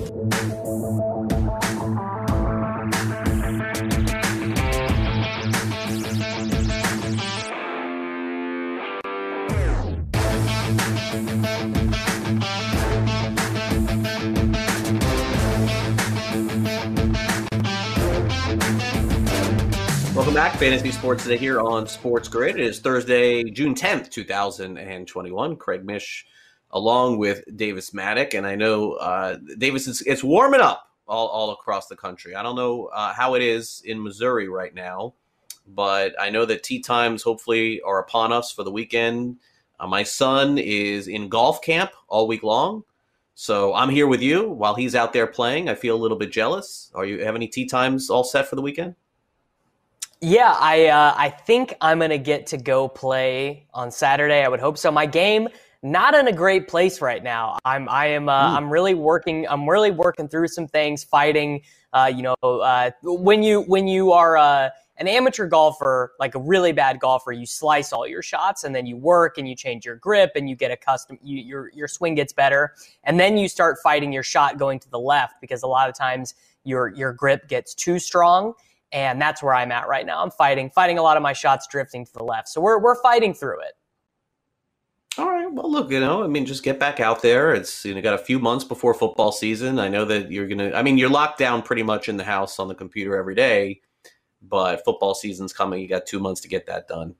Welcome back, Fantasy Sports Today here on Sports Grid. It is Thursday, June 10th, 2021. Craig Mish along with Davis Mattek. And I know, uh, Davis, it's, it's, warming up all, all across the country. I don't know uh, how it is in Missouri right now, but I know that tee times hopefully are upon us for the weekend. Uh, my son is in golf camp all week long. So I'm here with you while he's out there playing. I feel a little bit jealous. Are you have any tee times all set for the weekend? Yeah, I uh, I think I'm gonna get to go play on Saturday. I would hope so. My game not in a great place right now. I'm I am uh, mm. I'm really working. I'm really working through some things, fighting. Uh, you know, uh, when you when you are uh, an amateur golfer, like a really bad golfer, you slice all your shots and then you work and you change your grip and you get a custom. You, your your swing gets better, and then you start fighting your shot going to the left because a lot of times your your grip gets too strong and that's where I'm at right now. I'm fighting, fighting a lot of my shots drifting to the left. So we're we're fighting through it. All right. Well, look, you know, I mean, just get back out there. It's you know, got a few months before football season. I know that you're gonna. I mean, you're locked down pretty much in the house on the computer every day, but football season's coming. You got two months to get that done.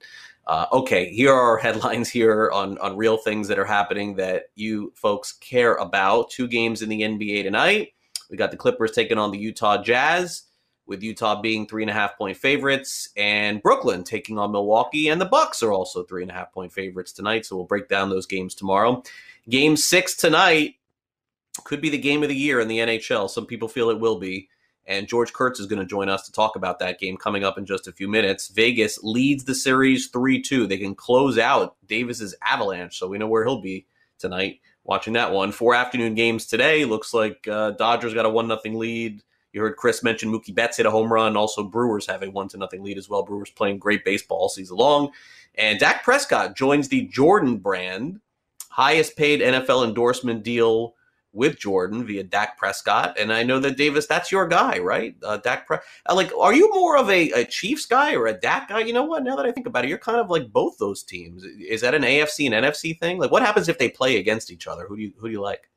Uh, okay, here are our headlines here on on real things that are happening that you folks care about. Two games in the NBA tonight. We got the Clippers taking on the Utah Jazz with Utah being three and a half point favorites, and Brooklyn taking on Milwaukee, and the Bucks are also three and a half point favorites tonight. So we'll break down those games tomorrow. Game six tonight could be the game of the year in the NHL. Some people feel it will be. And George Kurtz is going to join us to talk about that game coming up in just a few minutes. Vegas leads the series 3 2. They can close out Davis's Avalanche, so we know where he'll be tonight watching that one. Four afternoon games today. Looks like uh, Dodgers got a 1 0 lead you heard Chris mention Mookie Betts hit a home run. Also, Brewers have a one to nothing lead as well. Brewers playing great baseball all season long. And Dak Prescott joins the Jordan brand, highest paid NFL endorsement deal with Jordan via Dak Prescott. And I know that Davis, that's your guy, right? Uh, Dak Pre- uh, like, are you more of a, a, Chiefs guy or a Dak guy? You know what? Now that I think about it, you're kind of like both those teams. Is that an AFC and NFC thing? Like, what happens if they play against each other? Who do you who do you like?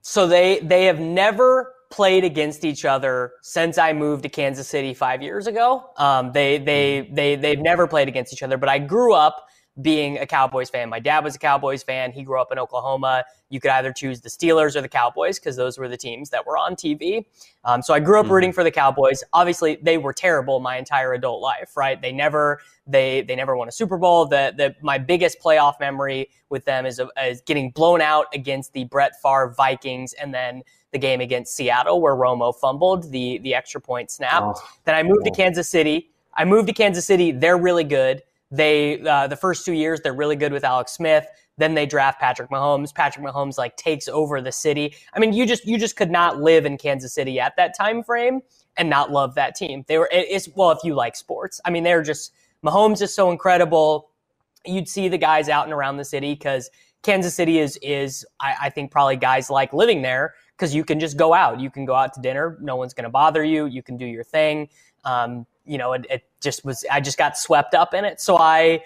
So they they have never played against each other since I moved to Kansas City five years ago. Um, they they mm-hmm. they they've never played against each other, but I grew up being a Cowboys fan. My dad was a Cowboys fan. He grew up in Oklahoma. You could either choose the Steelers or the Cowboys because those were the teams that were on TV. Um, so I grew up mm-hmm. rooting for the Cowboys. Obviously, they were terrible my entire adult life. Right? They never they they never won a Super Bowl. The the my biggest playoff memory with them is is getting blown out against the Brett Favre Vikings, and then the game against Seattle where Romo fumbled the the extra point snap. Oh, then I moved oh. to Kansas City. I moved to Kansas City. They're really good. They uh, the first two years they're really good with Alex Smith. Then they draft Patrick Mahomes. Patrick Mahomes like takes over the city. I mean, you just you just could not live in Kansas City at that time frame and not love that team. They were it's well if you like sports. I mean, they're just Mahomes is so incredible. You'd see the guys out and around the city because Kansas City is is I, I think probably guys like living there because you can just go out. You can go out to dinner. No one's going to bother you. You can do your thing. Um, you know, it, it, just was, I just got swept up in it. So I,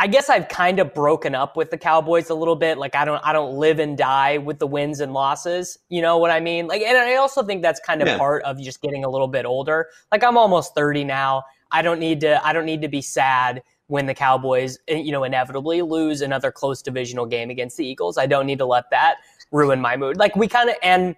I guess I've kind of broken up with the Cowboys a little bit. Like I don't I don't live and die with the wins and losses. You know what I mean? Like and I also think that's kind of yeah. part of just getting a little bit older. Like I'm almost 30 now. I don't need to I don't need to be sad when the Cowboys eh, you know inevitably lose another close divisional game against the Eagles. I don't need to let that ruin my mood. Like we kind of and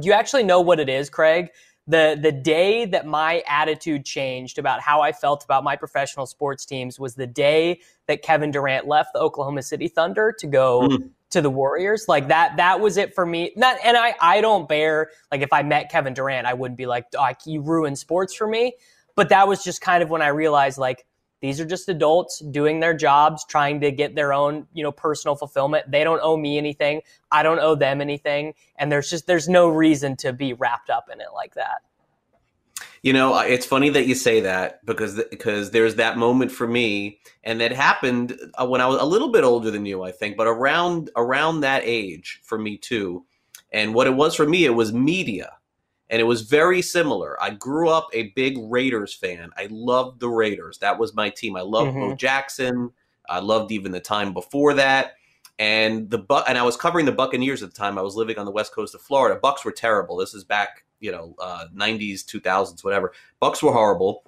do you actually know what it is, Craig? The the day that my attitude changed about how I felt about my professional sports teams was the day that Kevin Durant left the Oklahoma City Thunder to go mm. to the Warriors. Like that that was it for me. Not and I I don't bear like if I met Kevin Durant, I wouldn't be like, oh, you ruined sports for me. But that was just kind of when I realized like these are just adults doing their jobs, trying to get their own, you know, personal fulfillment. They don't owe me anything. I don't owe them anything. And there's just there's no reason to be wrapped up in it like that. You know, it's funny that you say that because because there's that moment for me, and that happened uh, when I was a little bit older than you, I think, but around around that age for me too. And what it was for me, it was media and it was very similar. I grew up a big Raiders fan. I loved the Raiders. That was my team. I loved mm-hmm. Bo Jackson. I loved even the time before that. And the and I was covering the Buccaneers at the time. I was living on the west coast of Florida. Bucks were terrible. This is back, you know, uh, 90s, 2000s, whatever. Bucks were horrible.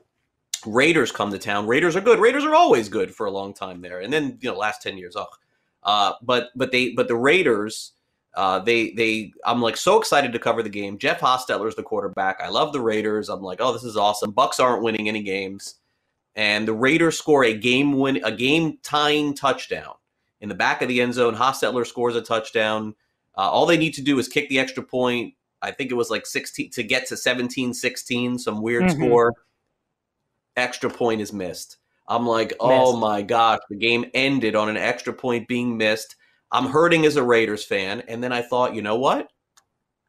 Raiders come to town. Raiders are good. Raiders are always good for a long time there. And then, you know, last 10 years, ugh. Uh, but but they but the Raiders uh, they they I'm like so excited to cover the game. Jeff Hostetler is the quarterback. I love the Raiders. I'm like, oh, this is awesome. Bucks aren't winning any games, and the Raiders score a game win a game tying touchdown in the back of the end zone. Hostetler scores a touchdown. Uh, all they need to do is kick the extra point. I think it was like 16 to get to 17 16, some weird mm-hmm. score. Extra point is missed. I'm like, oh my gosh, the game ended on an extra point being missed. I'm hurting as a Raiders fan. And then I thought, you know what?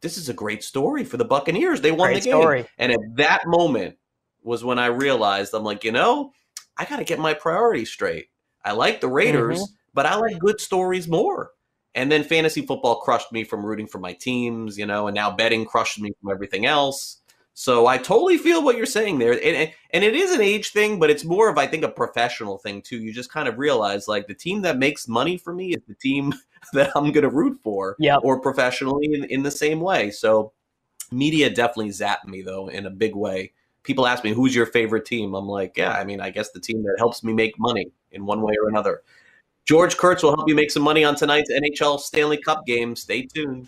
This is a great story for the Buccaneers. They won great the game. Story. And at that moment was when I realized I'm like, you know, I got to get my priorities straight. I like the Raiders, mm-hmm. but I like good stories more. And then fantasy football crushed me from rooting for my teams, you know, and now betting crushed me from everything else. So I totally feel what you're saying there, and and it is an age thing, but it's more of I think a professional thing too. You just kind of realize like the team that makes money for me is the team that I'm going to root for, yeah, or professionally in, in the same way. So media definitely zapped me though in a big way. People ask me who's your favorite team. I'm like, yeah, I mean, I guess the team that helps me make money in one way or another. George Kurtz will help you make some money on tonight's NHL Stanley Cup game. Stay tuned.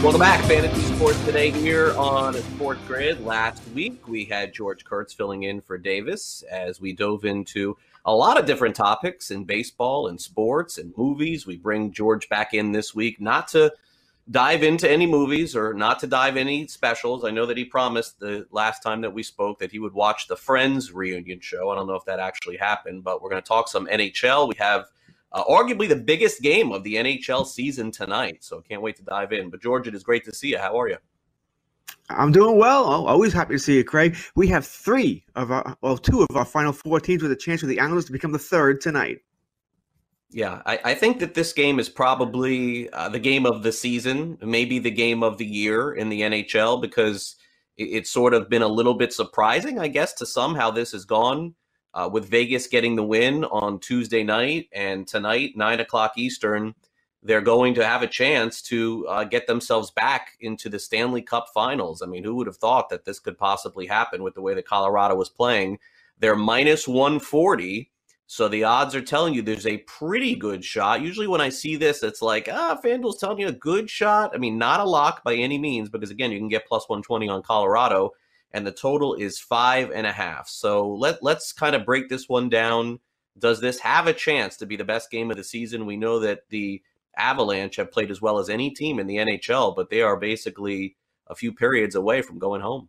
Welcome back, Fantasy Sports Today here on Sports Grid. Last week we had George Kurtz filling in for Davis as we dove into a lot of different topics in baseball and sports and movies. We bring George back in this week, not to dive into any movies or not to dive any specials. I know that he promised the last time that we spoke that he would watch the Friends reunion show. I don't know if that actually happened, but we're going to talk some NHL. We have uh, arguably the biggest game of the NHL season tonight, so can't wait to dive in. But George, it is great to see you. How are you? I'm doing well. Always happy to see you, Craig. We have three of our, well, two of our final four teams with a chance for the Islanders to become the third tonight. Yeah, I, I think that this game is probably uh, the game of the season, maybe the game of the year in the NHL because it, it's sort of been a little bit surprising, I guess, to some how this has gone. Uh, with Vegas getting the win on Tuesday night and tonight, nine o'clock Eastern, they're going to have a chance to uh, get themselves back into the Stanley Cup Finals. I mean, who would have thought that this could possibly happen with the way that Colorado was playing? They're minus 140 so the odds are telling you there's a pretty good shot. Usually when I see this, it's like, ah, FanDuel's telling you a good shot. I mean, not a lock by any means, because again, you can get plus 120 on Colorado, and the total is five and a half. So let let's kind of break this one down. Does this have a chance to be the best game of the season? We know that the Avalanche have played as well as any team in the NHL, but they are basically a few periods away from going home.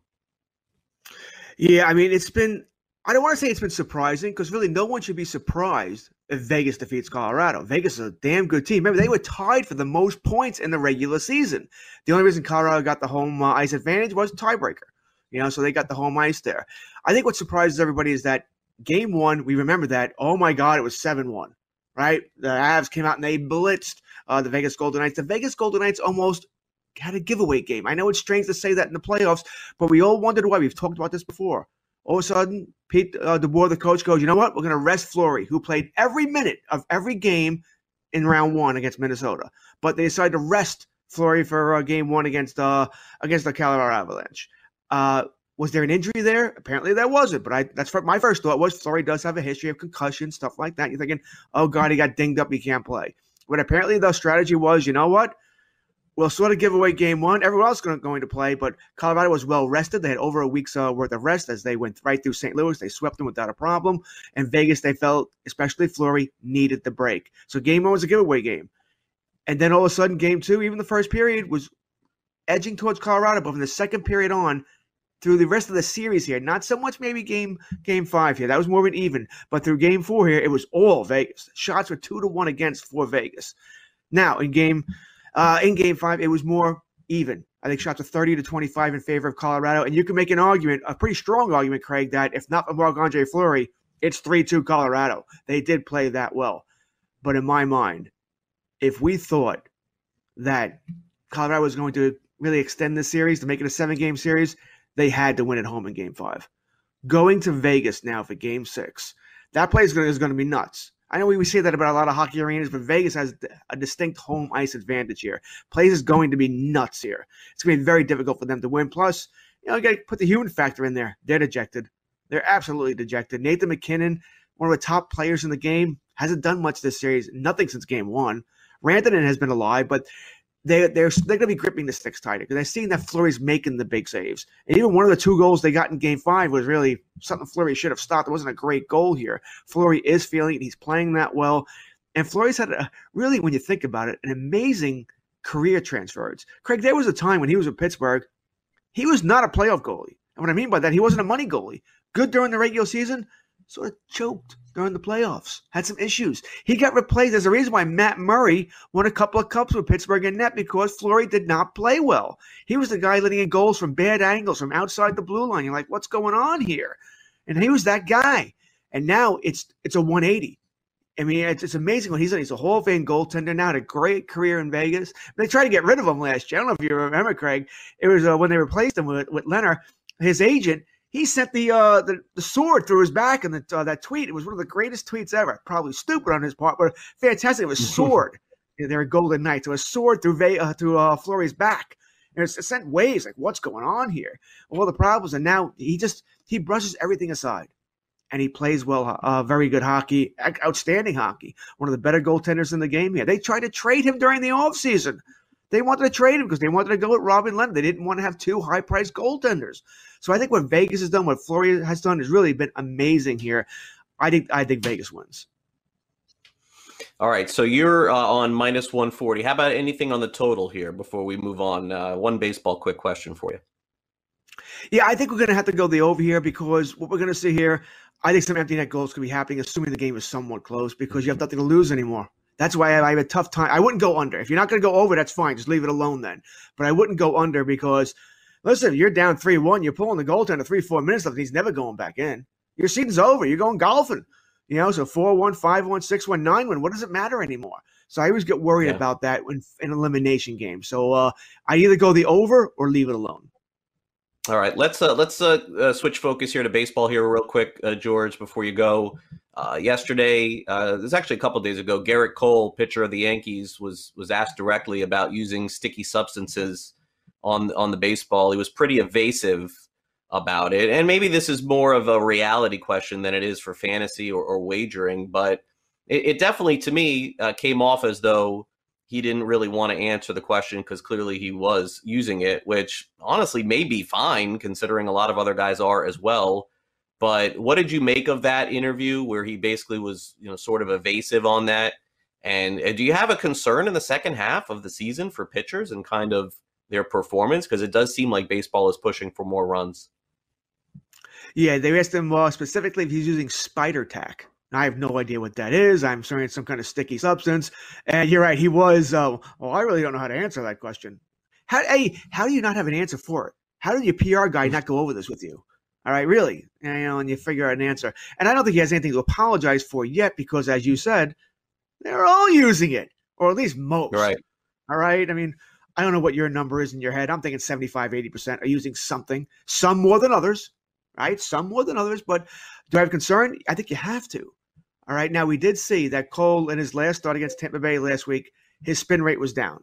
Yeah, I mean, it's been I don't want to say it's been surprising because really no one should be surprised if Vegas defeats Colorado. Vegas is a damn good team. Remember, they were tied for the most points in the regular season. The only reason Colorado got the home uh, ice advantage was tiebreaker. You know, so they got the home ice there. I think what surprises everybody is that game one, we remember that. Oh my God, it was 7 1, right? The Avs came out and they blitzed uh, the Vegas Golden Knights. The Vegas Golden Knights almost had a giveaway game. I know it's strange to say that in the playoffs, but we all wondered why. We've talked about this before. All of a sudden, Pete uh, DeBoer, the coach, goes, you know what? We're going to rest Fleury, who played every minute of every game in round one against Minnesota. But they decided to rest Fleury for uh, game one against uh, against the Colorado Avalanche. Uh, was there an injury there? Apparently there wasn't. But I that's my first thought was Fleury does have a history of concussion, stuff like that. You're thinking, oh God, he got dinged up, he can't play. But apparently the strategy was, you know what? We'll sort of give away game one. Everyone else is going to play, but Colorado was well rested. They had over a week's uh, worth of rest as they went right through St. Louis. They swept them without a problem. And Vegas, they felt, especially Fleury, needed the break. So game one was a giveaway game. And then all of a sudden, game two, even the first period, was edging towards Colorado. But from the second period on, through the rest of the series here, not so much maybe game game five here. That was more of an even. But through game four here, it was all Vegas. Shots were two to one against for Vegas. Now in game uh, in game five, it was more even. I think shots are 30 to 25 in favor of Colorado. And you can make an argument, a pretty strong argument, Craig, that if not for Marc Andre Fleury, it's 3 2 Colorado. They did play that well. But in my mind, if we thought that Colorado was going to really extend this series to make it a seven game series, they had to win at home in game five. Going to Vegas now for game six, that place is going to be nuts. I know we, say that about a lot of hockey arenas, but Vegas has a distinct home ice advantage here. Plays is going to be nuts here. It's going to be very difficult for them to win. Plus, you know, you got to put the human factor in there. They're dejected. They're absolutely dejected. Nathan MacKinnon, one of the top players in the game, hasn't done much this series. Nothing since game one. Rantanen has been alive, but they they're they're going to be gripping the sticks tighter because they're seeing that Fleury's making the big saves. And even one of the two goals they got in Game Five was really something Fleury should have stopped. It wasn't a great goal here. Fleury is feeling it. He's playing that well, and Fleury's had a really, when you think about it, an amazing career transfers. Craig, there was a time when he was in Pittsburgh, he was not a playoff goalie. And what I mean by that, he wasn't a money goalie. Good during the regular season, sort of choked during the playoffs, had some issues. He got replaced. There's a reason why Matt Murray won a couple of cups with Pittsburgh and net because Fleury did not play well. He was the guy letting in goals from bad angles, from outside the blue line. You're like, what's going on here? And he was that guy. And now it's it's a 180. I mean, it's, it's amazing what he's done. He's a Hall of Fame goaltender now, had a great career in Vegas. They tried to get rid of him last year. I don't know if you remember, Craig. It was uh, when they replaced him with, with Lehner, his agent – he sent the uh, the, the sword through his back in the, uh, that tweet. It was one of the greatest tweets ever. Probably stupid on his part, but fantastic. It was sword. They're Golden Knights. It was sword through Ve- uh, through uh, Fleury's back. And it sent waves like, what's going on here? All the problems, and now he just he brushes everything aside, and he plays well. Uh, very good hockey, outstanding hockey. One of the better goaltenders in the game here. They tried to trade him during the offseason. They wanted to trade him because they wanted to go with Robin Lehner. They didn't want to have two high priced goaltenders. So I think what Vegas has done, what Florida has done, has really been amazing here. I think I think Vegas wins. All right, so you're uh, on minus 140. How about anything on the total here before we move on? Uh, one baseball quick question for you. Yeah, I think we're going to have to go the over here because what we're going to see here, I think some empty net goals could be happening, assuming the game is somewhat close because you have nothing to lose anymore. That's why I have a tough time. I wouldn't go under. If you're not going to go over, that's fine. Just leave it alone then. But I wouldn't go under because, listen, you're down 3 1, you're pulling the goaltender three, four minutes left, And he's never going back in. Your season's over. You're going golfing. You know, so 4 1, 5 1, 6 1, 9 1. What does it matter anymore? So I always get worried yeah. about that in, in elimination games. So uh, I either go the over or leave it alone. All right, let's uh, let's uh, uh, switch focus here to baseball here real quick, uh, George. Before you go, uh, yesterday, uh, was actually a couple days ago, Gerrit Cole, pitcher of the Yankees, was was asked directly about using sticky substances on on the baseball. He was pretty evasive about it, and maybe this is more of a reality question than it is for fantasy or, or wagering. But it, it, definitely, to me, came off as though he didn't really want to answer the question because clearly he was using it, which honestly may be fine considering a lot of other guys are as well. But what did you make of that interview where he basically was, you know, sort of evasive on that? And, and do you have a concern in the second half of the season for pitchers and kind of their performance? Because it does seem like baseball is pushing for more runs. Yeah, they asked him uh, specifically if he's using spider tack. I have no idea what that is. I'm certain it's some kind of sticky substance. And you're right, he was. Uh, well, I really don't know how to answer that question. How, hey, how do you not have an answer for it? How did your PR guy not go over this with you? All right, really, and, you know, and you figure out an answer. And I don't think he has anything to apologize for yet, because as you said, they're all using it, or at least most. Right. All right. I mean, I don't know what your number is in your head. I'm thinking 75, 80% are using something, some more than others, right? Some more than others. But do I have concern? I think you have to. All right. Now we did see that Cole in his last start against Tampa Bay last week, his spin rate was down.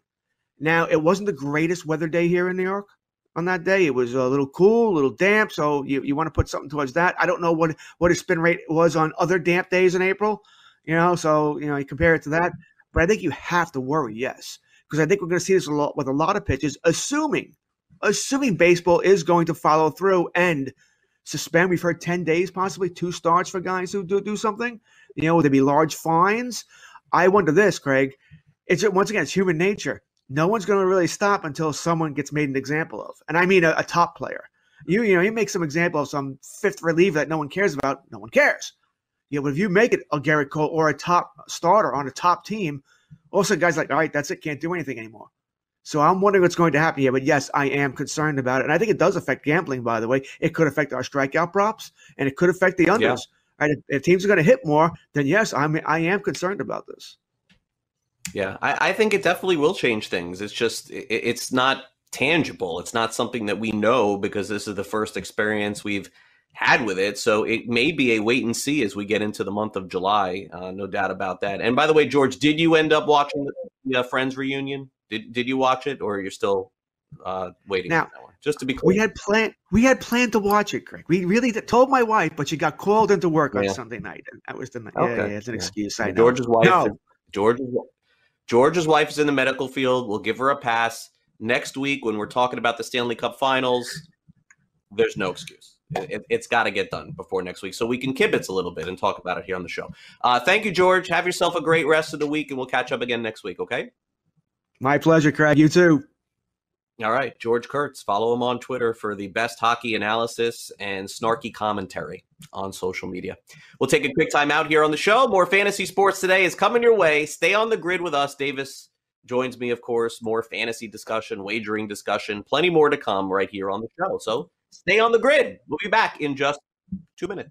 Now it wasn't the greatest weather day here in New York on that day. It was a little cool, a little damp. So you, you want to put something towards that. I don't know what what his spin rate was on other damp days in April. You know, so you know you compare it to that. But I think you have to worry, yes, because I think we're going to see this a lot with a lot of pitches, assuming assuming baseball is going to follow through and suspend. We've heard 10 days, possibly two starts for guys who do, do something. You know, would there be large fines? I wonder this, Craig. It's once again, it's human nature. No one's going to really stop until someone gets made an example of, and I mean a, a top player. You, you know, you make some example of some fifth reliever that no one cares about. No one cares. You know, but if you make it a Gerrit Cole or a top starter on a top team, also guys like, all right, that's it, can't do anything anymore. So I'm wondering what's going to happen here. But yes, I am concerned about it. And I think it does affect gambling, by the way. It could affect our strikeout props and it could affect the unders. Yeah. Right? If, if, teams are going to hit more, then yes, I'm I am concerned about this. Yeah, I, I think it definitely will change things. It's just it, it's not tangible. It's not something that we know because this is the first experience we've had with it. So it may be a wait and see as we get into the month of July. Uh, no doubt about that. And by the way, George, did you end up watching the uh, Friends reunion? Did Did you watch it, or you're still uh, waiting now, Just to be clear, we had planned we had planned to watch it, Greg. We really told my wife, but she got called into work on yeah. Sunday night, and that was the night. Okay. Yeah, yeah, it's an yeah. excuse. I know. George's wife. No. George's George's wife is in the medical field. We'll give her a pass next week when we're talking about the Stanley Cup Finals. There's no excuse. It, has got to get done before next week so we can kibitz a little bit and talk about it here on the show. Uh, thank you, George. Have yourself a great rest of the week, and we'll catch up again next week, okay? My pleasure, Craig. You too. All right, George Kurtz. Follow him on Twitter for the best hockey analysis and snarky commentary on social media. We'll take a quick time out here on the show. More fantasy sports today is coming your way. Stay on the grid with us. Davis joins me, of course. More fantasy discussion, wagering discussion, plenty more to come right here on the show. So stay on the grid. We'll be back in just two minutes.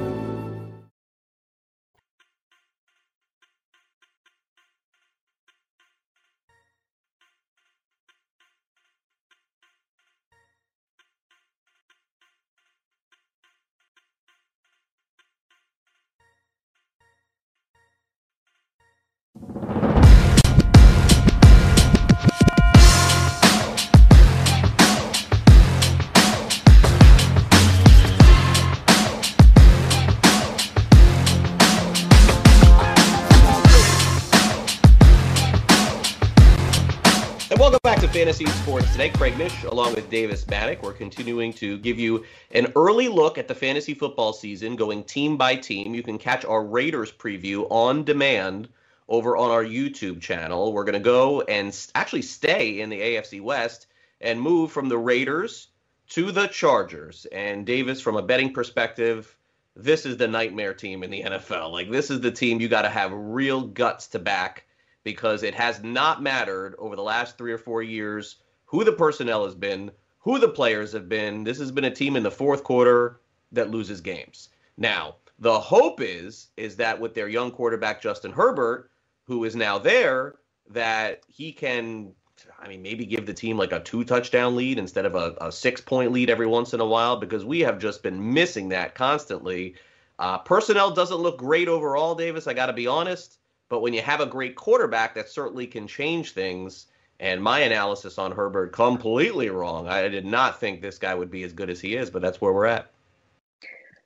Welcome back to Fantasy Sports Today. Craig Mish along with Davis Mattek. We're continuing to give you an early look at the fantasy football season, going team by team. You can catch our Raiders preview on demand over on our YouTube channel. We're going to go and actually stay in the AFC West and move from the Raiders to the Chargers. And Davis, from a betting perspective, this is the nightmare team in the NFL. Like, this is the team you got to have real guts to back because it has not mattered over the last three or four years who the personnel has been, who the players have been. This has been a team in the fourth quarter that loses games. Now, the hope is is that with their young quarterback Justin Herbert, who is now there, that he can I mean, maybe give the team like a two touchdown lead instead of a, a six point lead every once in a while because we have just been missing that constantly. Uh, personnel doesn't look great overall, Davis. I got to be honest. But when you have a great quarterback, that certainly can change things. And my analysis on Herbert completely wrong. I did not think this guy would be as good as he is, but that's where we're at.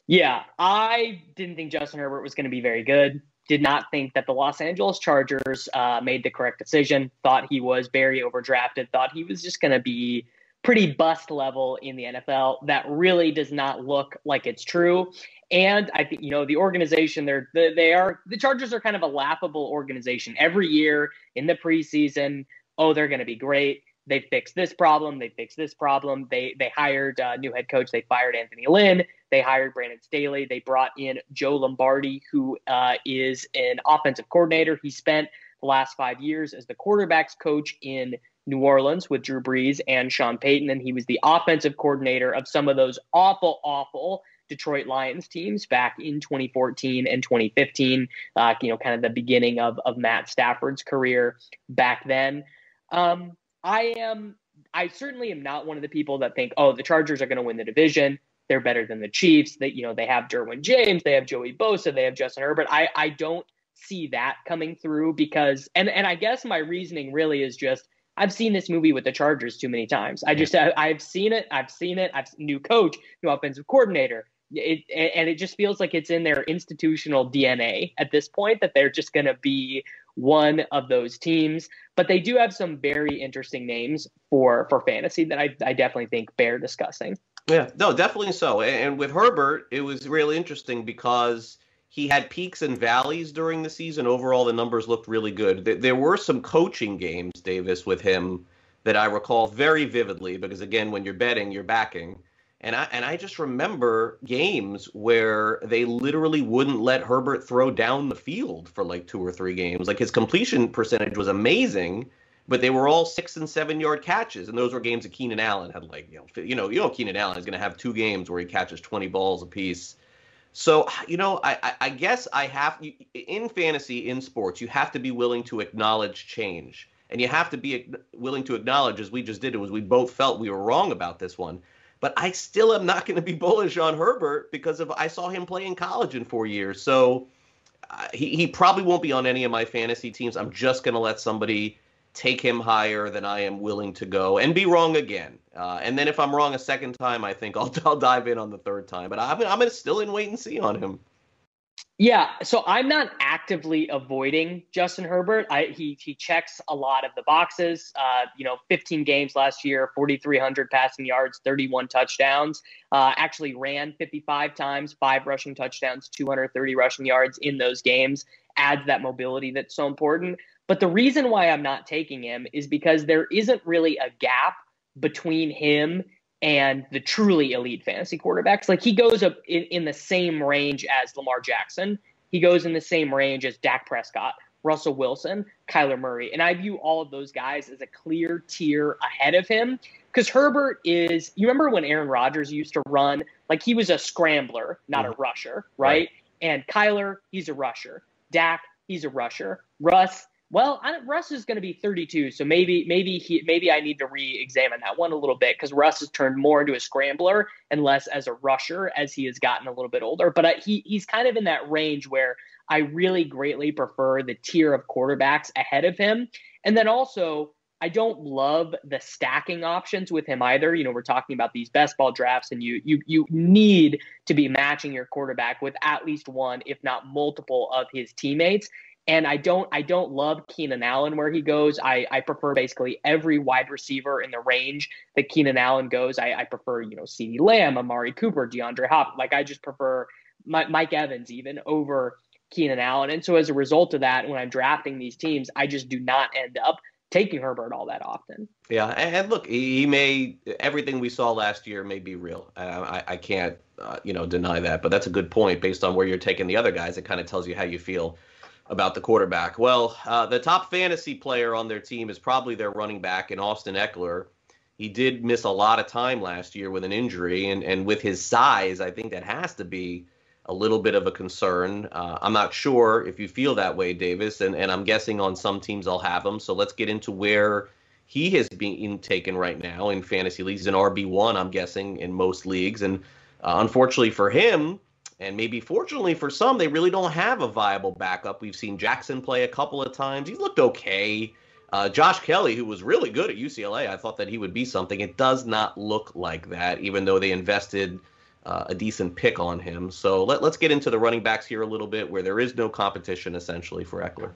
Yeah, I didn't think Justin Herbert was going to be very good. Did not think that the Los Angeles Chargers uh, made the correct decision. Thought he was very overdrafted. Thought he was just going to be pretty bust level in the NFL. That really does not look like it's true. And I think you know the organization. They're they are the Chargers are kind of a laughable organization. Every year in the preseason, oh, they're going to be great. They fixed this problem. They fixed this problem. They they hired a new head coach. They fired Anthony Lynn. They hired Brandon Staley. They brought in Joe Lombardi, who uh, is an offensive coordinator. He spent the last five years as the quarterbacks coach in New Orleans with Drew Brees and Sean Payton, and he was the offensive coordinator of some of those awful, awful Detroit Lions teams back in 2014 and 2015. Uh, you know, kind of the beginning of of Matt Stafford's career back then. Um, I am. I certainly am not one of the people that think, oh, the Chargers are going to win the division. They're better than the Chiefs. That you know they have Derwin James, they have Joey Bosa, they have Justin Herbert. I I don't see that coming through because and and I guess my reasoning really is just I've seen this movie with the Chargers too many times. I just I, have seen it. I've seen it. I've new coach, new offensive coordinator, it, and it just feels like it's in their institutional DNA at this point that they're just going to be one of those teams. But they do have some very interesting names for for fantasy that I, I definitely think bear discussing. Yeah, no, definitely so. And with Herbert, it was really interesting because he had peaks and valleys during the season. Overall, the numbers looked really good. There were some coaching games, Davis, with him that I recall very vividly because again, when you're betting, you're backing and I and I just remember games where they literally wouldn't let Herbert throw down the field for like two or three games. Like his completion percentage was amazing, but they were all six and seven yard catches, and those were games that Keenan Allen had like you know you know you know Keenan Allen is going to have two games where he catches twenty balls apiece. So you know I I guess I have in fantasy in sports you have to be willing to acknowledge change. And you have to be uh, willing to acknowledge, as we just did, it was we both felt we were wrong about this one but I still am not going to be bullish on Herbert because of I saw him play in college in four years. So uh, he, he probably won't be on any of my fantasy teams. I'm just going to let somebody take him higher than I am willing to go and be wrong again. Uh, and then if I'm wrong a second time, I think I'll, I'll dive in on the third time. But I'm, I'm still in wait and see on him. Yeah, so I'm not actively avoiding Justin Herbert. I, he he checks a lot of the boxes. Uh, you know, 15 games last year, 4,300 passing yards, 31 touchdowns. Uh, actually ran 55 times, five rushing touchdowns, 230 rushing yards in those games. Adds that mobility that's so important. But the reason why I'm not taking him is because there isn't really a gap between him and the truly elite fantasy quarterbacks. Like he goes up in, in, the same range as Lamar Jackson. He goes in the same range as Dak Prescott, Russell Wilson, Kyler Murray. And I view all of those guys as a clear tier ahead of him. Because Herbert is, you remember when Aaron Rodgers used to run, like he was a scrambler, not a mm-hmm. rusher, right? right? And Kyler, he's a rusher. Dak, he's a rusher. Russ, well, Russ is going to be 32, so maybe maybe he maybe I need to re-examine that one a little bit because Russ has turned more into a scrambler and less as a rusher as he has gotten a little bit older. But I, he he's kind of in that range where I really greatly prefer the tier of quarterbacks ahead of him, and then also I don't love the stacking options with him either. You know, we're talking about these best ball drafts, and you you you need to be matching your quarterback with at least one, if not multiple, of his teammates. And I don't I don't love Keenan Allen where he goes. I, I prefer basically every wide receiver in the range that Keenan Allen goes. I, I prefer, you know, CeeDee Lamb, Amari Cooper, DeAndre Hop. Like I just prefer Mike Evans even over Keenan Allen. And so as a result of that, when I'm drafting these teams, I just do not end up taking Herbert all that often. Yeah, and look, he may everything we saw last year may be real. I, I can't, uh, you know, deny that. But that's a good point based on where you're taking the other guys. It kind of tells you how you feel about the quarterback. Well, uh, the top fantasy player on their team is probably their running back in Austin Ekeler. He did miss a lot of time last year with an injury, and, and with his size, I think that has to be a little bit of a concern. Uh, I'm not sure if you feel that way, Davis, and, and I'm guessing on some teams I'll have him. So let's get into where he has been taken right now in fantasy leagues. He's an RB1, I'm guessing, in most leagues. And uh, unfortunately for him, and maybe fortunately for some, they really don't have a viable backup. We've seen Jackson play a couple of times. He's looked okay. Uh, Josh Kelley, who was really good at UCLA, I thought that he would be something. It does not look like that, even though they invested uh, a decent pick on him. So let, let's get into the running backs here a little bit, where there is no competition essentially for Ekeler.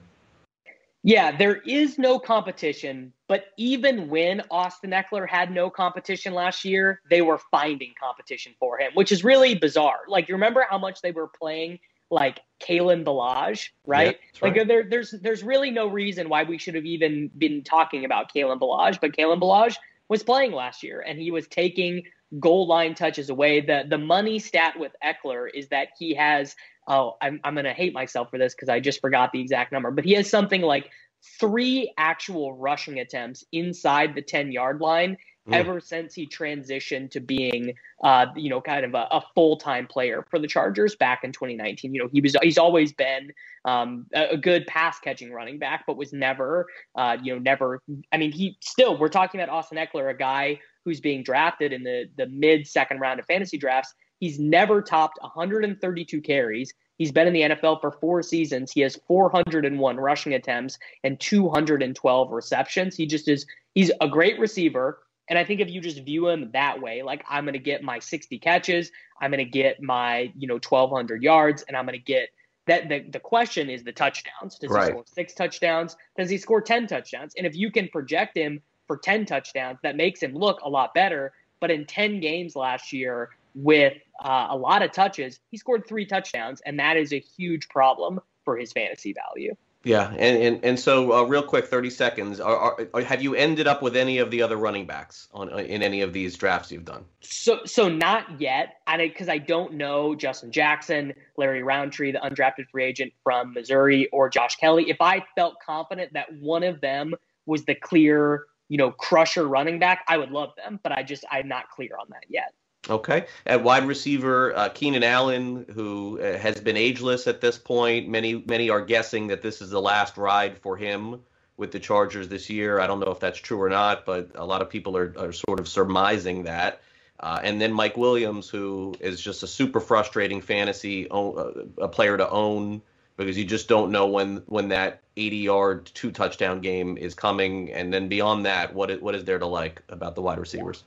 Yeah, there is no competition, but even when Austin Ekeler had no competition last year, they were finding competition for him, which is really bizarre. Like, you remember how much they were playing like Kalen Ballage, right? Yeah, like, right. there, there's there's really no reason why we should have even been talking about Kalen Ballage, but Kalen Ballage was playing last year and he was taking goal line touches away. The the money stat with Ekeler is that he has oh, I'm, I'm going to hate myself for this because I just forgot the exact number, but he has something like three actual rushing attempts inside the 10 yard line mm. ever since he transitioned to being, uh, you know, kind of a, a full time player for the Chargers back in 2019. You know, he was he's always been um, a, a, good pass catching running back, but was never, uh, you know, never. I mean, he still. We're talking about Austin Ekeler, a guy who's being drafted in the the mid second round of fantasy drafts. He's never topped 132 carries. He's been in the NFL for four seasons. He has 401 rushing attempts and 212 receptions. He just is, he's a great receiver. And I think if you just view him that way, like I'm going to get my 60 catches, I'm going to get my, you know, 1200 yards, and I'm going to get that. The, the question is the touchdowns. Does right. he score six touchdowns? Does he score 10 touchdowns? And if you can project him for 10 touchdowns, that makes him look a lot better. But in 10 games last year, with uh, a lot of touches, he scored three touchdowns, and that is a huge problem for his fantasy value. Yeah, and and, and so uh, real quick, thirty seconds. Are, are, have you ended up with any of the other running backs on uh, in any of these drafts you've done? So so not yet, and because I, I don't know Justin Jackson, Larry Rountree, the undrafted free agent from Missouri, or Josh Kelley. If I felt confident that one of them was the clear, you know, crusher running back, I would love them, but I just I'm not clear on that yet. Okay. At wide receiver, uh, Keenan Allen, who uh, has been ageless at this point. Many many are guessing that this is the last ride for him with the Chargers this year. I don't know if that's true or not, but a lot of people are, are sort of surmising that. Uh, and then Mike Williams, who is just a super frustrating fantasy uh, a player to own because you just don't know when when that 80 yard two touchdown game is coming. And then beyond that, what is, what is there to like about the wide receivers?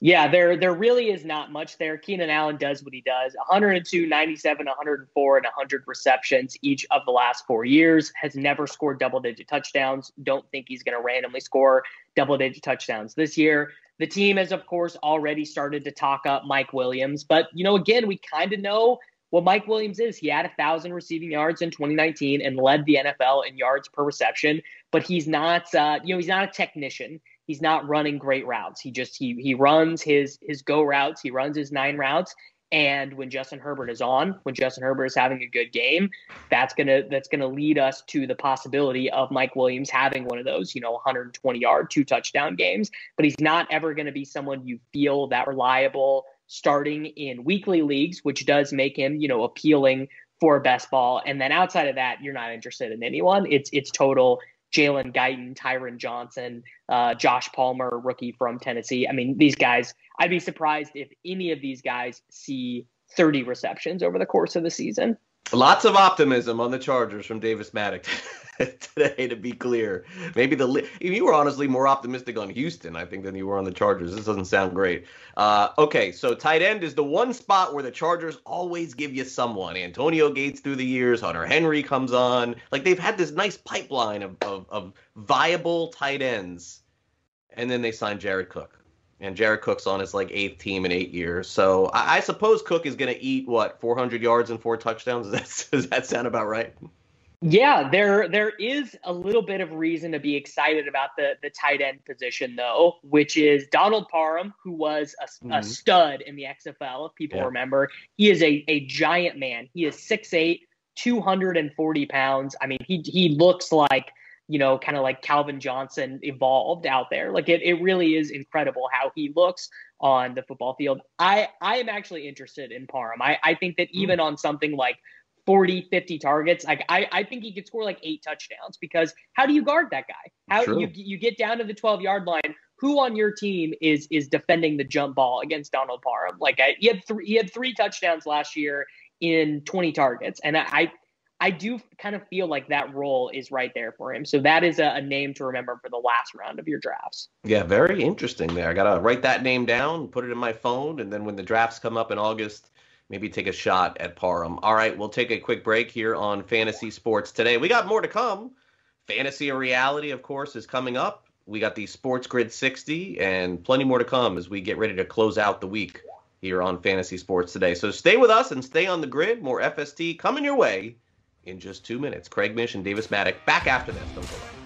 Yeah, there there really is not much there. Keenan Allen does what he does 102, 97, 104, and 100 receptions each of the last four years. Has never scored double digit touchdowns. Don't think he's going to randomly score double digit touchdowns this year. The team has, of course, already started to talk up Mike Williams. But, you know, again, we kind of know what Mike Williams is. He had a thousand receiving yards in 2019 and led the NFL in yards per reception. But he's not, uh, you know, he's not a technician he's not running great routes. He just he he runs his his go routes. He runs his nine routes. And when Justin Herbert is on, when Justin Herbert is having a good game, that's gonna that's gonna lead us to the possibility of Mike Williams having one of those, you know, 120 yard, two touchdown games. But he's not ever gonna be someone you feel that reliable starting in weekly leagues, which does make him, you know, appealing for best ball. And then outside of that, you're not interested in anyone. It's it's total Jalen Guyton, Tyron Johnson, uh, Josh Palmer, rookie from Tennessee. I mean, these guys, I'd be surprised if any of these guys see 30 receptions over the course of the season. Lots of optimism on the Chargers from Davis Mattek today, to be clear. Maybe the you were honestly more optimistic on Houston, I think, than you were on the Chargers. This doesn't sound great. Uh, okay, so tight end is the one spot where the Chargers always give you someone. Antonio Gates through the years, Hunter Henry comes on. Like they've had this nice pipeline of, of, of viable tight ends, and then they sign Jared Cook and Jared Cook's on his like eighth team in eight years. So I, I suppose Cook is going to eat what 400 yards and four touchdowns. Does that, does that sound about right? Yeah, there there is a little bit of reason to be excited about the the tight end position though, which is Donald Parham, who was a, mm-hmm. a stud in the XFL. If people yeah. remember, he is a a giant man. He is 6'8", 240 pounds. I mean, he he looks like you know, kind of like Calvin Johnson evolved out there. Like it, it really is incredible how he looks on the football field. I, I am actually interested in Parham. I, I think that hmm. even on something like 40, 50 targets, like I, I think he could score like eight touchdowns because how do you guard that guy? How True. you you get down to the 12 yard line? Who on your team is is defending the jump ball against Donald Parham? Like I, he had three he had three touchdowns last year in 20 targets, and I I do kind of feel like that role is right there for him. So that is a, a, name to remember for the last round of your drafts. Yeah, very interesting there. I got to write that name down, put it in my phone, and then when the drafts come up in August, maybe take a shot at Parham. All right, we'll take a quick break here on Fantasy Sports today. We got more to come. Fantasy or reality, of course, is coming up. We got the Sports Grid 60 and plenty more to come as we get ready to close out the week here on Fantasy Sports today. So stay with us and stay on the grid. More FST coming your way in just two minutes. Craig Mish and Davis Mattek back after this. Don't go away.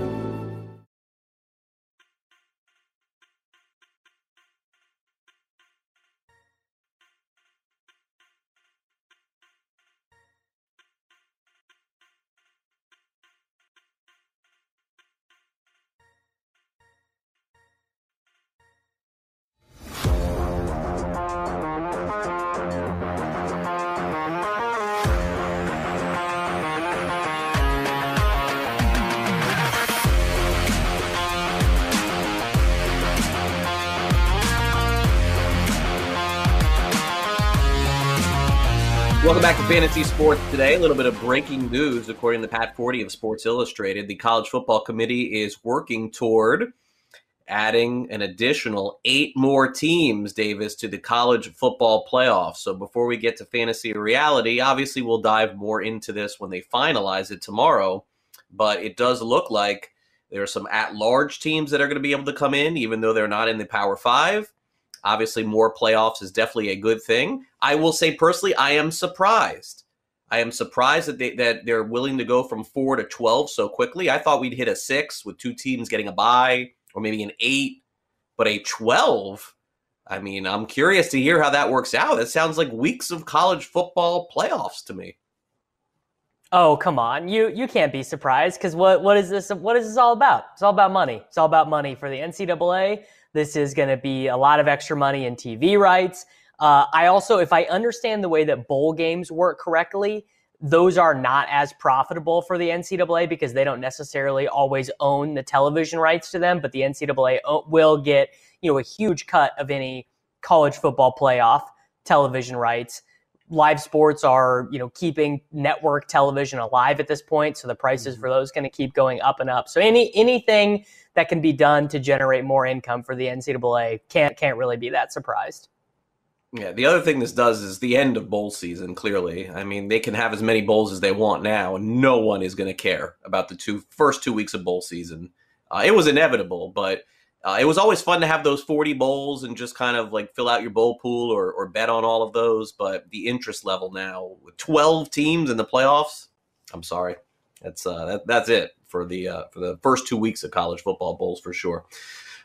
Welcome back to Fantasy Sports today. A little bit of breaking news, according to Pat Forde of Sports Illustrated. The College Football Committee is working toward adding an additional eight more teams, Davis, to the college football playoffs. So before we get to fantasy reality, obviously we'll dive more into this when they finalize it tomorrow. But it does look like there are some at large teams that are going to be able to come in, even though they're not in the Power Five. Obviously, more playoffs is definitely a good thing. I will say personally, I am surprised. I am surprised that they that they're willing to go from four to twelve so quickly. I thought we'd hit a six with two teams getting a bye, or maybe an eight, but a twelve. I mean, I'm curious to hear how that works out. It sounds like weeks of college football playoffs to me. Oh come on, you you can't be surprised because what what is this? What is this all about? It's all about money. It's all about money for the NCAA. This is going to be a lot of extra money in TV rights. Uh, I also, if I understand the way that bowl games work correctly, those are not as profitable for the NCAA because they don't necessarily always own the television rights to them, but the NCAA will get you know a huge cut of any college football playoff television rights. Live sports are you know keeping network television alive at this point, so the prices mm-hmm. for those going to keep going up and up. So any anything that can be done to generate more income for the NCAA can't can't really be that surprised. Yeah, the other thing this does is the end of bowl season, clearly. I mean, they can have as many bowls as they want now, and no one is going to care about the two first two weeks of bowl season. Uh, it was inevitable, but uh, it was always fun to have those 40 bowls and just kind of like fill out your bowl pool or, or bet on all of those. But the interest level now, with 12 teams in the playoffs, I'm sorry. That's uh, that, that's it for the uh, for the first two weeks of college football bowls for sure.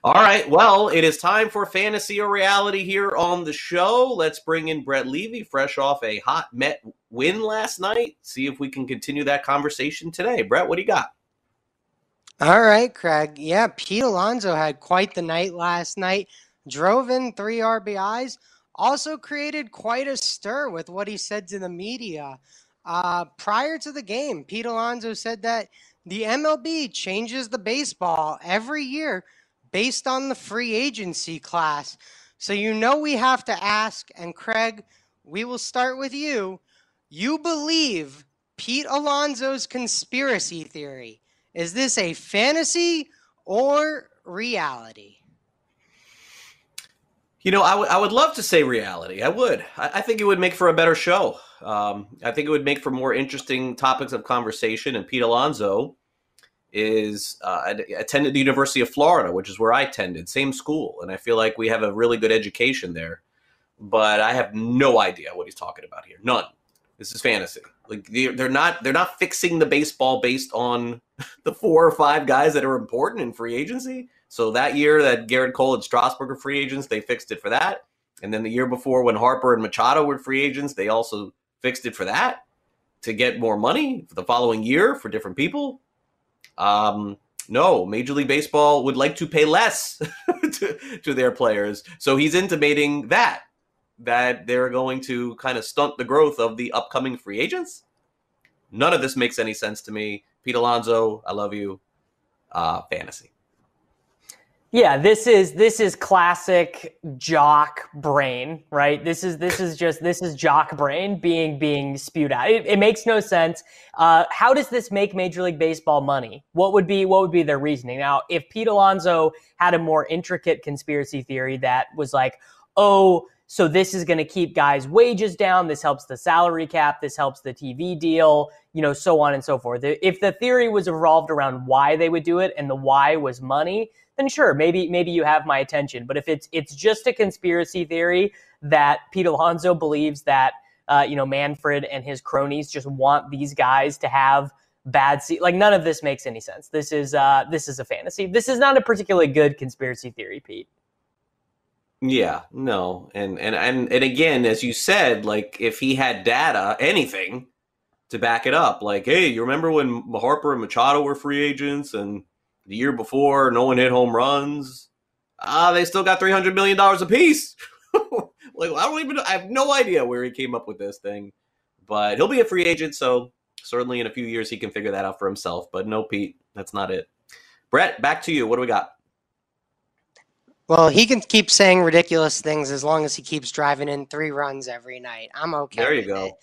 All right, well, it is time for fantasy or reality here on the show. Let's bring in Brett Levy, fresh off a hot Met win last night. See if we can continue that conversation today. Brett, what do you got? All right, Craig. Yeah, Pete Alonso had quite the night last night. Drove in three RBIs. Also created quite a stir with what he said to the media. Uh, prior to the game, Pete Alonso said that the MLB changes the baseball every year based on the free agency class. So you know we have to ask, and Craig, we will start with you. You believe Pete Alonso's conspiracy theory. Is this a fantasy or reality? You know, I, w- I would love to say reality. I would. I, I think it would make for a better show. Um, I think it would make for more interesting topics of conversation. And Pete Alonso is uh, attended the University of Florida, which is where I attended, same school, and I feel like we have a really good education there. But I have no idea what he's talking about here. None. This is fantasy. Like they're not they're not fixing the baseball based on the four or five guys that are important in free agency. So that year that Gerrit Cole and Strasburg were free agents, they fixed it for that. And then the year before when Harper and Machado were free agents, they also fixed it for that to get more money for the following year for different people. Um, no, Major League Baseball would like to pay less to, to their players. So he's intimating that that they're going to kind of stunt the growth of the upcoming free agents. None of this makes any sense to me. Pete Alonso, I love you. Uh, fantasy. Yeah, this is this is classic jock brain, right? This is this is just this is jock brain being being spewed out. It, it makes no sense. Uh, how does this make Major League Baseball money? What would be what would be their reasoning? Now, if Pete Alonso had a more intricate conspiracy theory that was like, oh, so this is going to keep guys' wages down. This helps the salary cap. This helps the TV deal, you know, so on and so forth. If the theory was evolved around why they would do it and the why was money, then sure, maybe maybe you have my attention. But if it's it's just a conspiracy theory that Pete Alonso believes that uh, you know Manfred and his cronies just want these guys to have bad se- like none of this makes any sense. This is uh, this is a fantasy. This is not a particularly good conspiracy theory, Pete. Yeah, no. And and and and again, as you said, like if he had data, anything to back it up, like, hey, you remember when Harper and Machado were free agents and the year before no one hit home runs? Ah, they still got three hundred million dollars apiece. like I don't even I have no idea where he came up with this thing. But he'll be a free agent, so certainly in a few years he can figure that out for himself. But no, Pete, that's not it. Brett, back to you. What do we got? Well, he can keep saying ridiculous things as long as he keeps driving in three runs every night. I'm okay. There you go. It.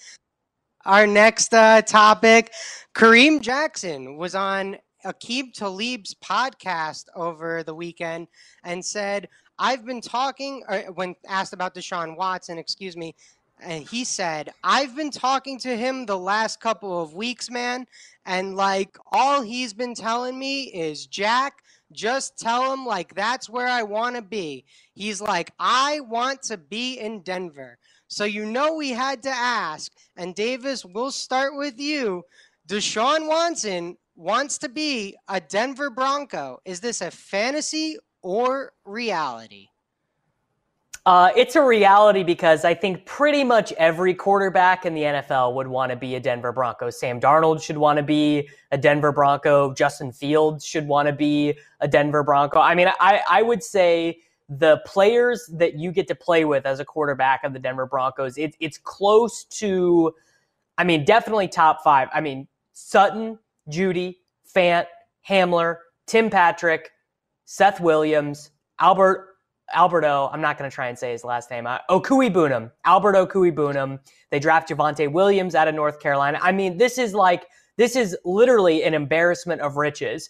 Our next uh, topic Kareem Jackson was on Aqib Talib's podcast over the weekend and said, I've been talking, uh, when asked about Deshaun Watson, excuse me, and he said, I've been talking to him the last couple of weeks, man. And like all he's been telling me is, Jack, just tell him like that's where I want to be. He's like, I want to be in Denver. So you know we had to ask, and Davis, we'll start with you. Deshaun Watson wants to be a Denver Bronco. Is this a fantasy or reality? Uh, it's a reality because I think pretty much every quarterback in the NFL would want to be a Denver Bronco. Sam Darnold should want to be a Denver Bronco. Justin Fields should want to be a Denver Bronco. I mean, I, I would say the players that you get to play with as a quarterback of the Denver Broncos, it, it's close to, I mean, definitely top five. I mean, Sutton, Jeudy, Fant, Hamler, Tim Patrick, Seth Williams, Albert Alberto, I'm not going to try and say his last name. Uh, Okwuegbunam, Albert Okwuegbunam. They draft Javonte Williams out of North Carolina. I mean, this is like this is literally an embarrassment of riches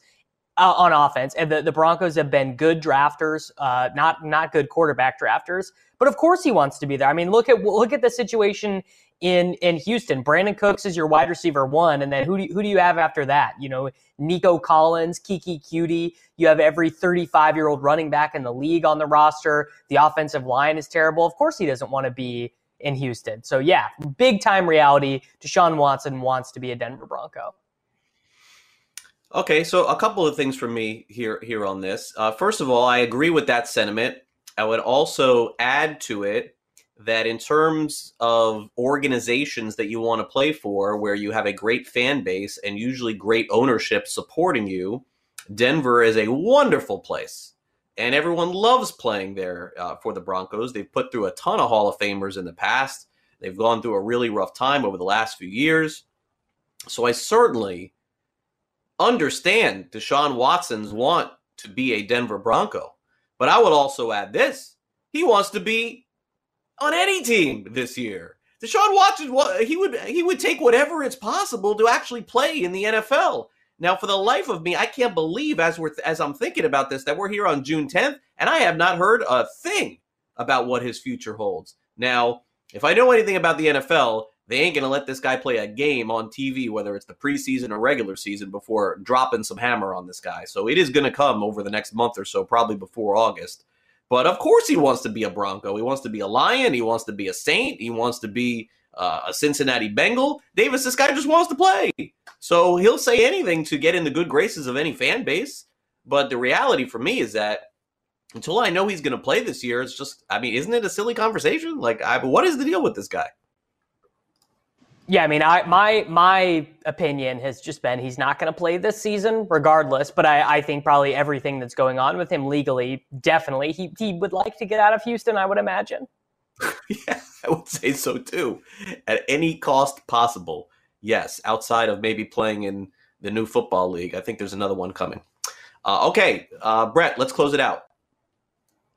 uh, on offense. And the, the Broncos have been good drafters, uh, not not good quarterback drafters. But of course, he wants to be there. I mean, look at look at the situation in in Houston. Brandin Cooks is your wide receiver one, and then who do you, who do you have after that? You know, Nico Collins, Keke Coutee. You have every 35 year old running back in the league on the roster. The offensive line is terrible. Of course, he doesn't want to be in Houston. So yeah, big time reality. Deshaun Watson wants to be a Denver Bronco. Okay, so a couple of things from me here here on this. Uh, first of all, I agree with that sentiment. I would also add to it that in terms of organizations that you want to play for, where you have a great fan base and usually great ownership supporting you, Denver is a wonderful place. And everyone loves playing there uh, for the Broncos. They've put through a ton of Hall of Famers in the past. They've gone through a really rough time over the last few years. So I certainly understand Deshaun Watson's want to be a Denver Bronco. But I would also add this he wants to be on any team this year. Deshaun Watson, he would he would take whatever it's possible to actually play in the NFL. Now, for the life of me, I can't believe as we're as I'm thinking about this that we're here on June 10th, and I have not heard a thing about what his future holds. Now, if I know anything about the NFL, they ain't to let this guy play a game on TV, whether it's the preseason or regular season, before dropping some hammer on this guy. So it is to come over the next month or so, probably before August. But of course, he wants to be a Bronco. He wants to be a Lion. He wants to be a Saint. He wants to be uh, a Cincinnati Bengal. Davis, this guy just wants to play. So he'll say anything to get in the good graces of any fan base. But the reality for me is that until I know he's going to play this year, it's just, I mean, isn't it a silly conversation? Like, I, what is the deal with this guy? Yeah, I mean, I my my opinion has just been he's not going to play this season, regardless. But I, I think probably everything that's going on with him legally, definitely he he would like to get out of Houston. I would imagine. yeah, I would say so too, at any cost possible. Yes, outside of maybe playing in the new football league, I think there's another one coming. Uh, okay, uh, Brett, let's close it out.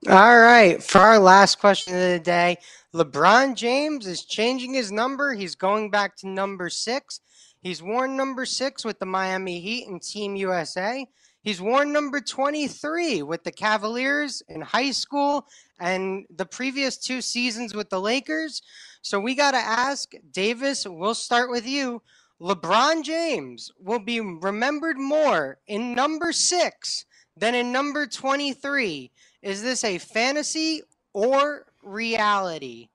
All right, for our last question of the day, LeBron James is changing his number. He's going back to number six. He's worn number six with the Miami Heat and Team USA. He's worn number 23 with the Cavaliers in high school and the previous two seasons with the Lakers. So we got to ask, Davis, we'll start with you. LeBron James will be remembered more in number six than in number 23. Is this a fantasy or reality?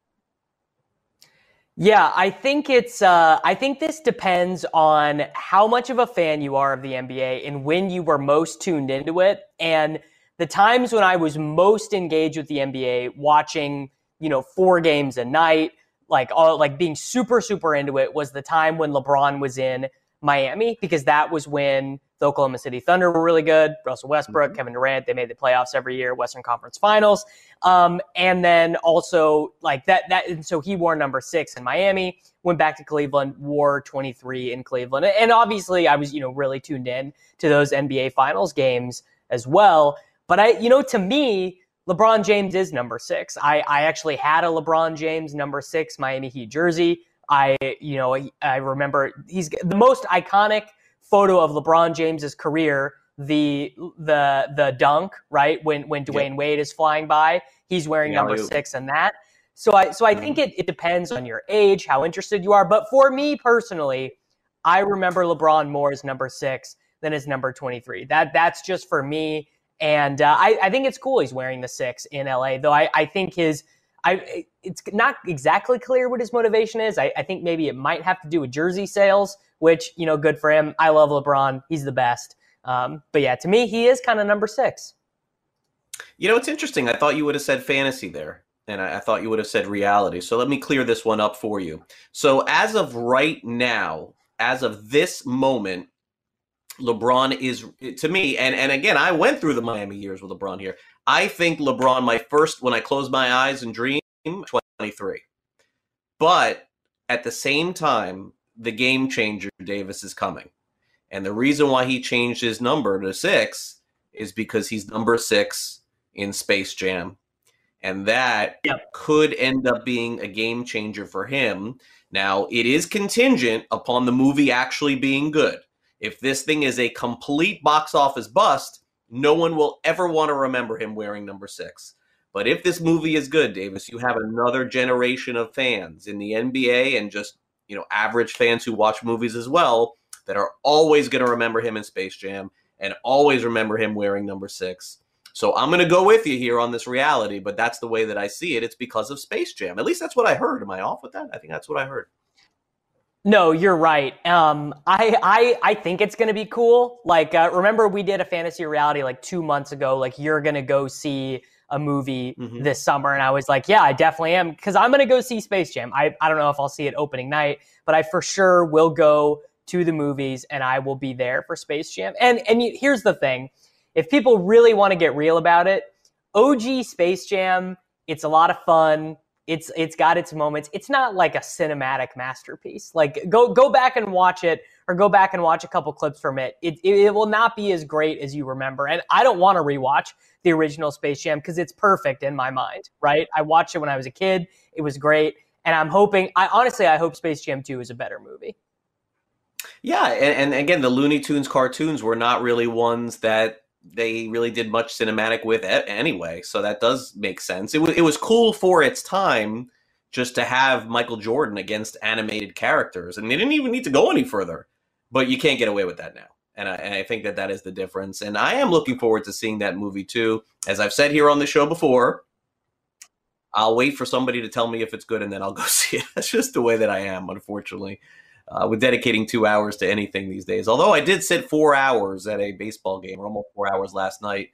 Yeah, I think it's. Uh, I think this depends on how much of a fan you are of the NBA and when you were most tuned into it. And the times when I was most engaged with the NBA, watching you know four games a night, like all like being super super into it, was the time when LeBron was in Miami because that was when the Oklahoma City Thunder were really good. Russell Westbrook, mm-hmm. Kevin Durant, they made the playoffs every year, Western Conference Finals. Um, and then also like that that and so he wore number six in Miami, went back to Cleveland, wore 23 in Cleveland. And obviously I was, you know, really tuned in to those NBA finals games as well. But I, you know, to me, LeBron James is number six. I, I actually had a LeBron James number six Miami Heat jersey. I, you know, I remember he's the most iconic photo of LeBron James's career, the the the dunk, right? When when Dwyane yep. Wade is flying by, he's wearing number six and that. So I so I think mm-hmm. it, it depends on your age, how interested you are. But for me personally, I remember LeBron more as number six than as number 23. That that's just for me. And uh, I, I think it's cool he's wearing the six in LA, though I, I think his I it's not exactly clear what his motivation is. I, I, think maybe it might have to do with jersey sales, which you know, good for him. I love LeBron; he's the best. Um, but yeah, to me, he is kind of number six. You know, it's interesting. I thought you would have said fantasy there, and I, I thought you would have said reality. So let me clear this one up for you. So as of right now, as of this moment, LeBron is to me, and and again, I went through the Miami years with LeBron here. I think LeBron, my first when I close my eyes and dream, twenty three, but at the same time, the game changer Davis is coming, and the reason why he changed his number to six is because he's number six in Space Jam, and that yep. could end up being a game changer for him. Now, it is contingent upon the movie actually being good if this thing is a complete box office bust, no one will ever want to remember him wearing number six. But if this movie is good, Davis, you have another generation of fans in the NBA and just, you know, average fans who watch movies as well that are always going to remember him in Space Jam and always remember him wearing number six. So I'm going to go with you here on this reality, but that's the way that I see it. It's because of Space Jam. At least that's what I heard. Am I off with that? I think that's what I heard. No, you're right. Um, I I I think it's gonna be cool. Like, uh, remember we did a fantasy reality like two months ago. Like, you're gonna go see a movie mm-hmm. this summer, and I was like, yeah, I definitely am because I'm gonna go see Space Jam. I I don't know if I'll see it opening night, but I for sure will go to the movies, and I will be there for Space Jam. And and here's the thing: if people really want to get real about it, OG Space Jam, it's a lot of fun it's it's got its moments. It's not like a cinematic masterpiece. Like go go back and watch it or go back and watch a couple clips from it. It it, it will not be as great as you remember. And I don't want to rewatch the original Space Jam because it's perfect in my mind, right? I watched it when I was a kid. It was great. And I'm hoping I honestly I hope Space Jam 2 is a better movie. Yeah, and, and again, the Looney Tunes cartoons were not really ones that they really did much cinematic with it anyway. So that does make sense. It was it was cool for its time just to have Michael Jordan against animated characters, and they didn't even need to go any further. But you can't get away with that now, and I, and I think that that is the difference. And I am looking forward to seeing that movie too. As I've said here on the show before, I'll wait for somebody to tell me if it's good, and then I'll go see it. That's just the way that I am, unfortunately uh, with dedicating two hours to anything these days. Although I did sit four hours at a baseball game, or almost four hours last night,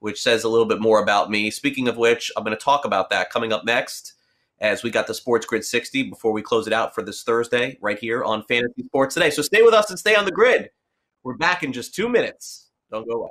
which says a little bit more about me. Speaking of which, I'm going to talk about that coming up next as we got the Sports Grid 60 before we close it out for this Thursday right here on Fantasy Sports Today. So stay with us and stay on the grid. We're back in just two minutes. Don't go away.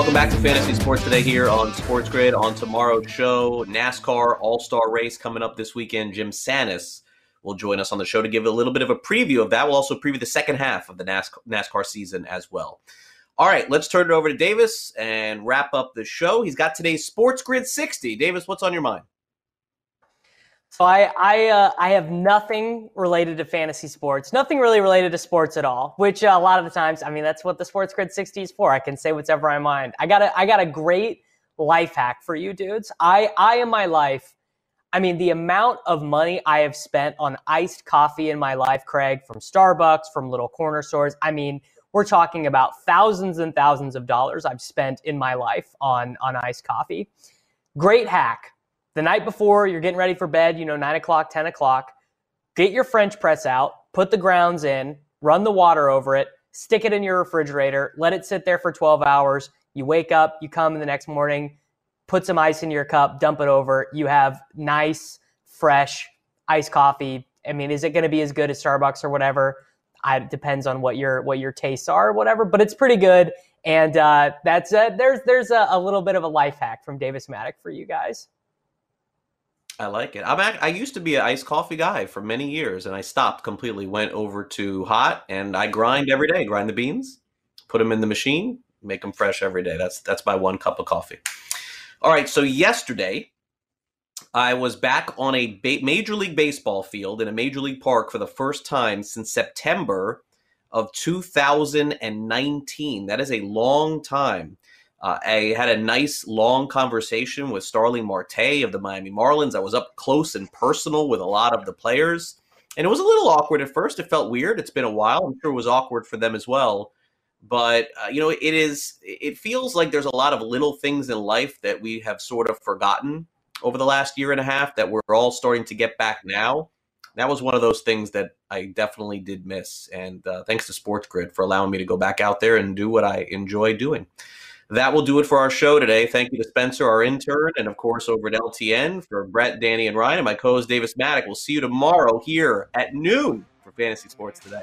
Welcome back to Fantasy Sports Today here on Sports Grid. On tomorrow's show, NASCAR All Star Race coming up this weekend. Jim Sanis will join us on the show to give a little bit of a preview of that. We'll also preview the second half of the NASCAR season as well. All right, let's turn it over to Davis and wrap up the show. He's got today's Sports Grid 60. Davis, what's on your mind? So I I uh, I have nothing related to fantasy sports, nothing really related to sports at all. Which uh, a lot of the times, I mean, that's what the Sports Grid 60 is for. I can say whatever I mind. I got a I got a great life hack for you dudes. I I in my life, I mean, the amount of money I have spent on iced coffee in my life, Craig, from Starbucks, from little corner stores. I mean, we're talking about thousands and thousands of dollars I've spent in my life on on iced coffee. Great hack the night before you're getting ready for bed, you know, nine o'clock, 10 o'clock, get your French press out, put the grounds in, run the water over it, stick it in your refrigerator, let it sit there for 12 hours. You wake up, you come in the next morning, put some ice in your cup, dump it over. You have nice, fresh iced coffee. I mean, is it going to be as good as Starbucks or whatever? I, it depends on what your what your tastes are or whatever, but it's pretty good. And uh, that's uh, there's there's a, a little bit of a life hack from Davis Mattek for you guys. I like it. I'm I used to be an iced coffee guy for many years, and I stopped completely. Went over to hot, and I grind every day. Grind the beans, put them in the machine, make them fresh every day. That's that's my one cup of coffee. All right. So yesterday, I was back on a ba- major league baseball field in a major league park for the first time since September of 2019. That is a long time. Uh, I had a nice long conversation with Starling Marte of the Miami Marlins. I was up close and personal with a lot of the players. And it was a little awkward at first. It felt weird. It's been a while. I'm sure it was awkward for them as well. But, uh, you know, it is, it feels like there's a lot of little things in life that we have sort of forgotten over the last year and a half that we're all starting to get back now. That was one of those things that I definitely did miss. And uh, thanks to Sports Grid for allowing me to go back out there and do what I enjoy doing that will do it for our show today. Thank you to Spencer, our intern, and of course over at LTN for Brett, Danny, and Ryan, and my co-host Davis Mattek. We'll see you tomorrow here at noon for Fantasy Sports Today.